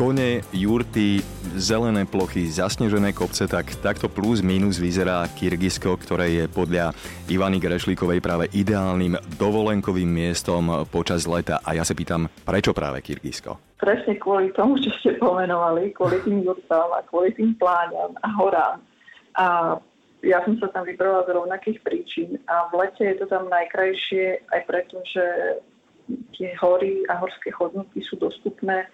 Kone, jurty, zelené plochy, zasnežené kopce, tak takto plus minus vyzerá Kyrgyzsko, ktoré je podľa Ivany Grešlíkovej práve ideálnym dovolenkovým miestom počas leta. A ja sa pýtam, prečo práve Kyrgyzsko? Presne kvôli tomu, čo ste pomenovali, kvôli tým jurtám a kvôli tým pláňam a horám. A ja som sa tam vybrala z rovnakých príčin a v lete je to tam najkrajšie aj preto, že tie hory a horské chodníky sú dostupné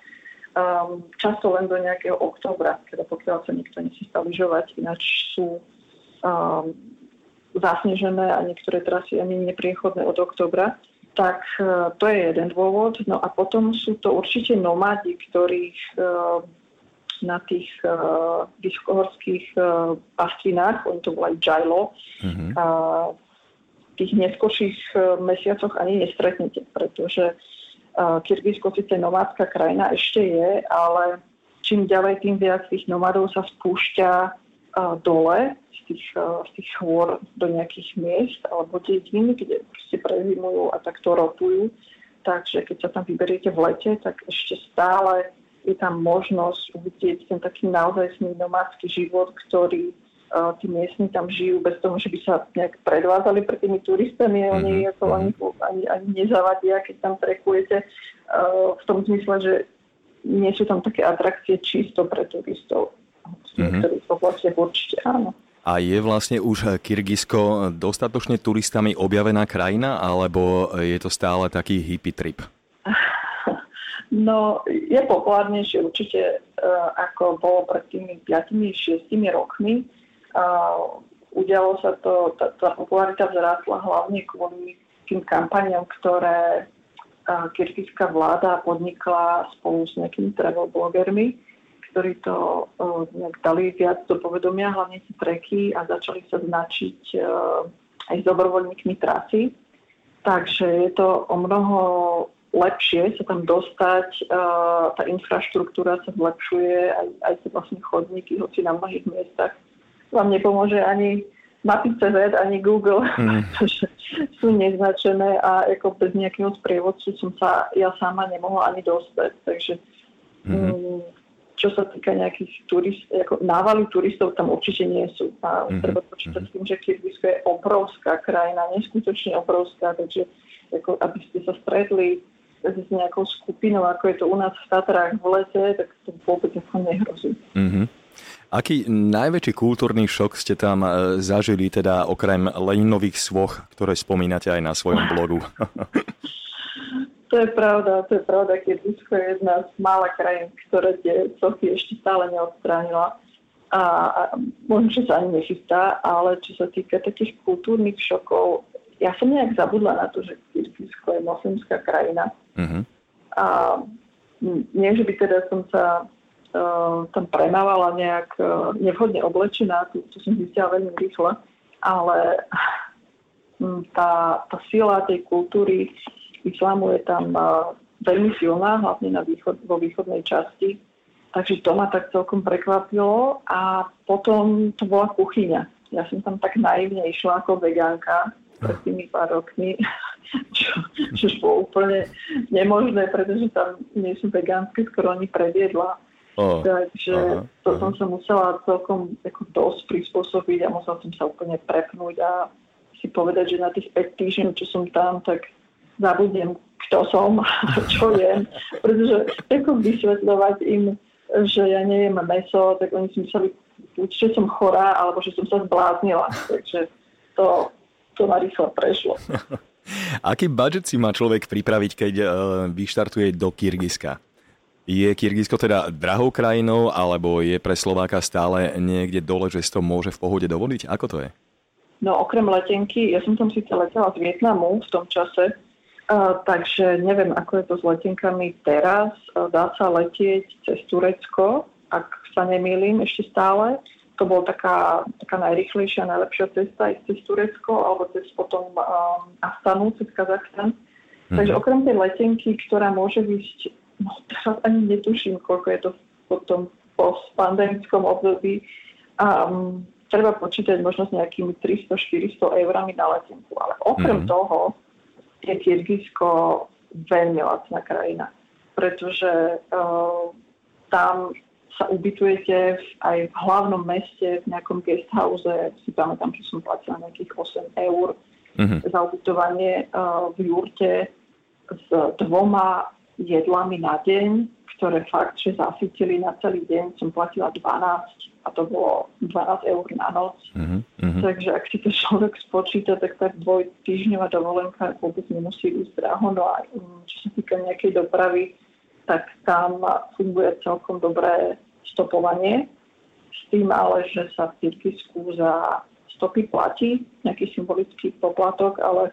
um, často len do nejakého oktobra, teda pokiaľ sa nikto nechystá lyžovať, ináč sú um, zasnežené a niektoré trasy ani nepriechodné od oktobra. Tak uh, to je jeden dôvod. No a potom sú to určite nomádi, ktorých uh, na tých uh, vysokohorských uh, pastvinách, oni to volajú Jailo, mm-hmm. uh, v tých neskôrších uh, mesiacoch ani nestretnete, pretože Kyrgyzsko síce nomádska krajina ešte je, ale čím ďalej, tým viac tých nomádov sa spúšťa dole z tých, z tých hôr do nejakých miest alebo dedín, kde ste prezimujú a takto rotujú. Takže keď sa tam vyberiete v lete, tak ešte stále je tam možnosť uvidieť ten taký naozaj nomádský život, ktorý tí miestni tam žijú bez toho, že by sa nejak predvádzali pre tými turistami. Mm-hmm. Oni ako mhm. ani, ani, ani nezavadia, keď tam trekujete v tom zmysle, že nie sú tam také atrakcie čisto pre turistov. V niektorých mm-hmm. oblastiach určite áno. A je vlastne už Kyrgyzsko dostatočne turistami objavená krajina, alebo je to stále taký hippie trip? No, je populárnejšie určite, ako bolo pred tými 5-6 rokmi udialo sa to, tá, tá popularita vzrástla hlavne kvôli tým kampaniam, ktoré kyrgyzská vláda podnikla spolu s nejakými travel blogermi, ktorí to nejak dali viac do povedomia, hlavne tie treky a začali sa značiť aj s dobrovoľníkmi trasy. Takže je to o mnoho lepšie sa tam dostať, tá infraštruktúra sa zlepšuje, aj, aj vlastne chodníky, hoci na mnohých miestach vám nepomôže ani mapy.cz, ani Google, mm. pretože sú neznačené a ako bez nejakého sprievodcu som sa ja sama nemohla ani dostať. Takže mm. čo sa týka nejakých turist, ako návaly turistov tam určite nie sú. A mm. treba počítať s tým, že Kyrgyzsko je obrovská krajina, neskutočne obrovská, takže ako, aby ste sa stretli s nejakou skupinou, ako je to u nás v Tatrách v lete, tak to vôbec nehrozí. Mm-hmm. Aký najväčší kultúrny šok ste tam e, zažili, teda okrem Leninových svoch, ktoré spomínate aj na svojom blogu? To je pravda, to je pravda, keď Rusko je jedna z mála krajín, ktoré tie sochy ešte stále neodstránila. A, a možno, že sa ani nechystá, ale čo sa týka takých kultúrnych šokov, ja som nejak zabudla na to, že Kyrgyzsko je moslimská krajina. Uh-huh. A nie, že by teda som sa tam premávala nejak uh, nevhodne oblečená, to som zistila veľmi rýchle, ale um, tá, tá sila tej kultúry islamu je tam uh, veľmi silná, hlavne na východ, vo východnej časti. Takže to ma tak celkom prekvapilo a potom to bola kuchyňa. Ja som tam tak naivne išla ako vegánka pred tými pár rokmi, čo, čo bolo úplne nemožné, pretože tam nie sú vegánske skoro ani predjedla. Oh, Takže aha, to aha. som sa musela celkom ako dosť prispôsobiť a musela som sa úplne prepnúť a si povedať, že na tých 5 týždňov, čo som tam, tak zabudnem, kto som, čo jem. Pretože ako vysvetľovať im, že ja nejem meso, tak oni si mysleli, že som chorá, alebo že som sa zbláznila. Takže to, to ma rýchlo prešlo. Aký budget si má človek pripraviť, keď uh, vyštartuje do Kyrgyzska? Je Kyrgyzsko teda drahou krajinou, alebo je pre Slováka stále niekde dole, že si to môže v pohode dovoliť? Ako to je? No okrem letenky, ja som tam síce letela z Vietnamu v tom čase, uh, takže neviem, ako je to s letenkami teraz. Uh, dá sa letieť cez Turecko, ak sa nemýlim ešte stále. To bola taká, taká najrychlejšia, najlepšia cesta ísť cez Turecko alebo cez potom um, Astanu, cez Kazachstan. Mm-hmm. Takže okrem tej letenky, ktorá môže ísť no teraz ani netuším, koľko je to po tom postpandemickom období. Um, treba počítať možno s nejakými 300-400 eurami na letenku. Ale okrem mm-hmm. toho je Kyrgyzsko veľmi lacná krajina, pretože uh, tam sa ubytujete v, aj v hlavnom meste, v nejakom guesthouse, si pamätám, že som platila nejakých 8 eur mm-hmm. za ubytovanie uh, v jurte s dvoma jedlami na deň, ktoré fakt, že zasytili na celý deň, som platila 12 a to bolo 12 eur na noc. Mm-hmm. Takže ak si to človek spočíta, tak tá dvojtýždňová dovolenka vôbec nemusí ísť draho. No a mm, čo sa týka nejakej dopravy, tak tam funguje celkom dobré stopovanie. S tým ale, že sa v Tyrkisku za stopy platí nejaký symbolický poplatok, ale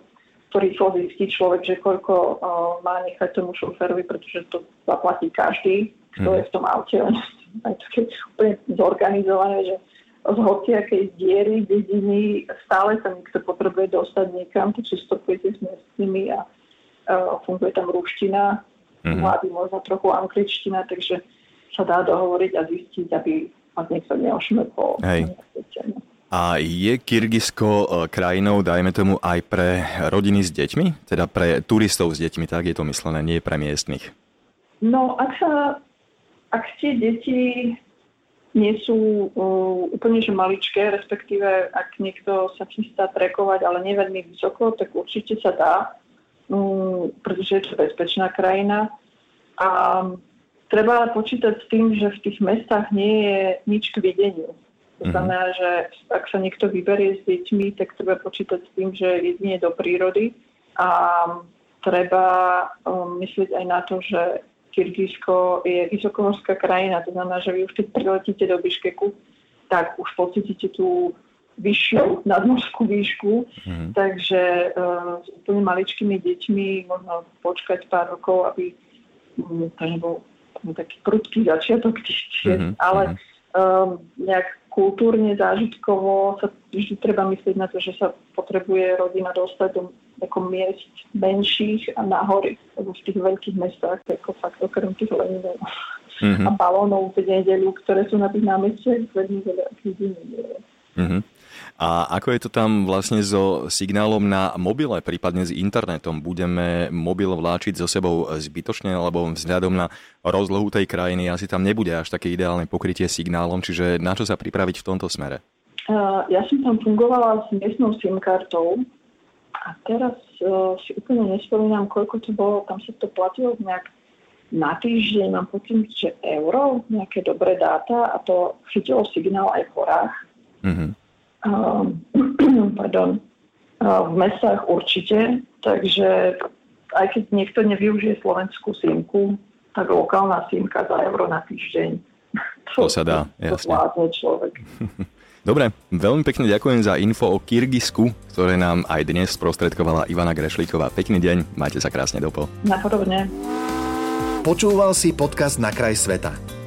to rýchlo zistí človek, že koľko uh, má nechať tomu šoférovi, pretože to zaplatí každý, kto mm. je v tom aute. Aj to keď úplne zorganizované, že z hociakej diery, dediny, stále sa niekto potrebuje dostať niekam, takže stopujete s miestnymi a uh, funguje tam ruština, mm. mladý možno trochu angličtina, takže sa dá dohovoriť a zistiť, aby vás niekto neošmepol. Hej. A je Kyrgyzsko e, krajinou, dajme tomu, aj pre rodiny s deťmi? Teda pre turistov s deťmi, tak je to myslené, nie pre miestnych? No, ak sa, ak tie deti nie sú uh, úplne že maličké, respektíve ak niekto sa chystá trekovať, ale nie veľmi vysoko, tak určite sa dá, um, pretože je to bezpečná krajina. A treba počítať s tým, že v tých mestách nie je nič k videniu. To mhm. znamená, že ak sa niekto vyberie s deťmi, tak treba počítať s tým, že jedine do prírody a treba um, myslieť aj na to, že Kyrgyzsko je vysokohorská krajina, to znamená, že vy už keď priletíte do Biškeku, tak už pocítite tú vyššiu nadmorskú výšku, mm-hmm. takže uh, s úplne maličkými deťmi možno počkať pár rokov, aby um, to nebol taký prudký začiatok tých mm-hmm. ale um, nejak kultúrne, zážitkovo sa vždy treba myslieť na to, že sa potrebuje rodina dostať do ako miest menších a nahory, lebo v tých veľkých mestách, ako fakt okrem tých leninov mm-hmm. a balónov v nedeľu, ktoré sú na tých námestiach, veľmi veľa ľudí mm-hmm. A ako je to tam vlastne so signálom na mobile, prípadne s internetom? Budeme mobil vláčiť so sebou zbytočne, alebo vzhľadom na rozlohu tej krajiny asi tam nebude až také ideálne pokrytie signálom, čiže na čo sa pripraviť v tomto smere? Ja som tam fungovala s miestnou SIM kartou a teraz uh, si úplne nespomínam, koľko to bolo, tam sa to platilo nejak na týždeň, mám pocit, že euro, nejaké dobré dáta a to chytilo signál aj v horách. Mm-hmm. pardon, v mestách určite, takže aj keď niekto nevyužije slovenskú símku, tak lokálna símka za euro na týždeň. To, to sa dá, jasne. To človek. Dobre, veľmi pekne ďakujem za info o Kyrgyzsku, ktoré nám aj dnes sprostredkovala Ivana Grešlíková. Pekný deň, majte sa krásne dopo. Napodobne. Počúval si podcast Na kraj sveta.